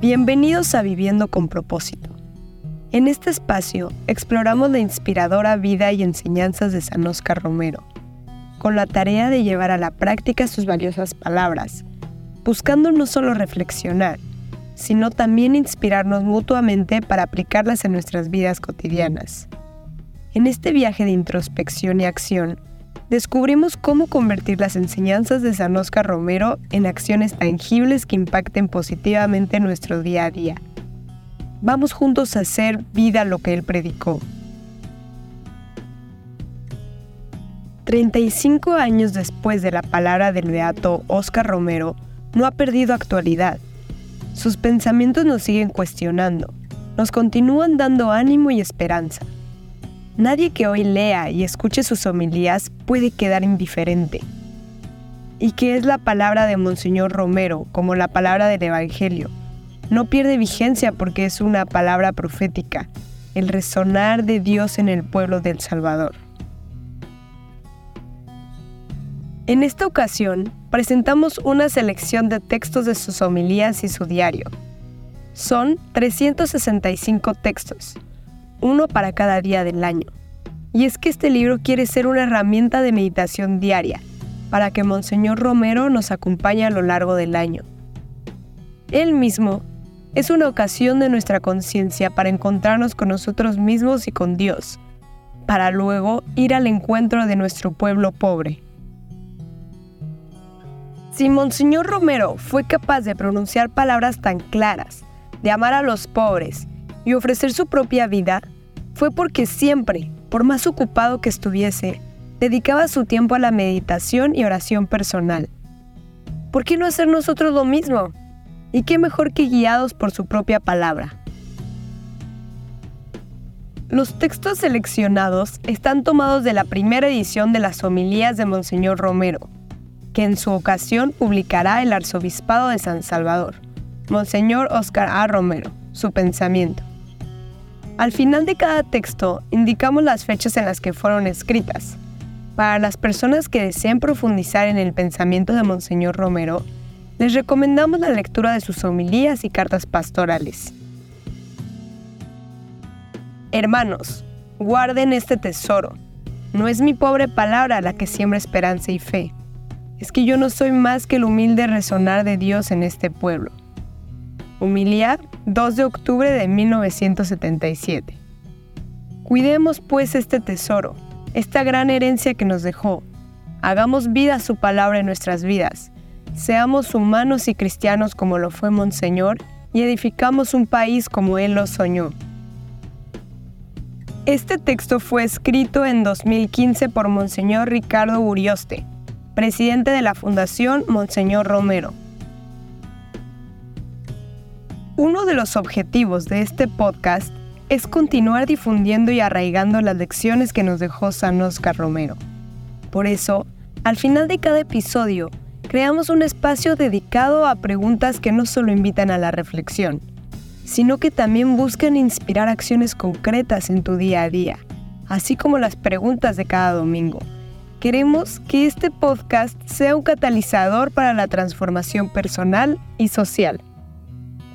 Bienvenidos a Viviendo con propósito. En este espacio exploramos la inspiradora vida y enseñanzas de San Oscar Romero, con la tarea de llevar a la práctica sus valiosas palabras, buscando no solo reflexionar, sino también inspirarnos mutuamente para aplicarlas en nuestras vidas cotidianas. En este viaje de introspección y acción, descubrimos cómo convertir las enseñanzas de San Oscar Romero en acciones tangibles que impacten positivamente nuestro día a día. Vamos juntos a hacer vida lo que él predicó. 35 años después de la palabra del beato Oscar Romero, no ha perdido actualidad sus pensamientos nos siguen cuestionando, nos continúan dando ánimo y esperanza. Nadie que hoy lea y escuche sus homilías puede quedar indiferente. ¿Y qué es la palabra de Monseñor Romero como la palabra del Evangelio? No pierde vigencia porque es una palabra profética, el resonar de Dios en el pueblo del Salvador. En esta ocasión, presentamos una selección de textos de sus homilías y su diario. Son 365 textos, uno para cada día del año. Y es que este libro quiere ser una herramienta de meditación diaria, para que Monseñor Romero nos acompañe a lo largo del año. Él mismo es una ocasión de nuestra conciencia para encontrarnos con nosotros mismos y con Dios, para luego ir al encuentro de nuestro pueblo pobre. Si Monseñor Romero fue capaz de pronunciar palabras tan claras, de amar a los pobres y ofrecer su propia vida, fue porque siempre, por más ocupado que estuviese, dedicaba su tiempo a la meditación y oración personal. ¿Por qué no hacer nosotros lo mismo? ¿Y qué mejor que guiados por su propia palabra? Los textos seleccionados están tomados de la primera edición de las homilías de Monseñor Romero, que en su ocasión publicará el Arzobispado de San Salvador, Monseñor Oscar A. Romero, su pensamiento. Al final de cada texto indicamos las fechas en las que fueron escritas. Para las personas que deseen profundizar en el pensamiento de Monseñor Romero, les recomendamos la lectura de sus homilías y cartas pastorales. Hermanos, guarden este tesoro. No es mi pobre palabra la que siembra esperanza y fe es que yo no soy más que el humilde resonar de Dios en este pueblo. Humilía 2 de octubre de 1977. Cuidemos pues este tesoro, esta gran herencia que nos dejó. Hagamos vida su palabra en nuestras vidas. Seamos humanos y cristianos como lo fue Monseñor y edificamos un país como Él lo soñó. Este texto fue escrito en 2015 por Monseñor Ricardo Urioste, presidente de la Fundación Monseñor Romero. Uno de los objetivos de este podcast es continuar difundiendo y arraigando las lecciones que nos dejó San Oscar Romero. Por eso, al final de cada episodio, creamos un espacio dedicado a preguntas que no solo invitan a la reflexión, sino que también buscan inspirar acciones concretas en tu día a día, así como las preguntas de cada domingo Queremos que este podcast sea un catalizador para la transformación personal y social.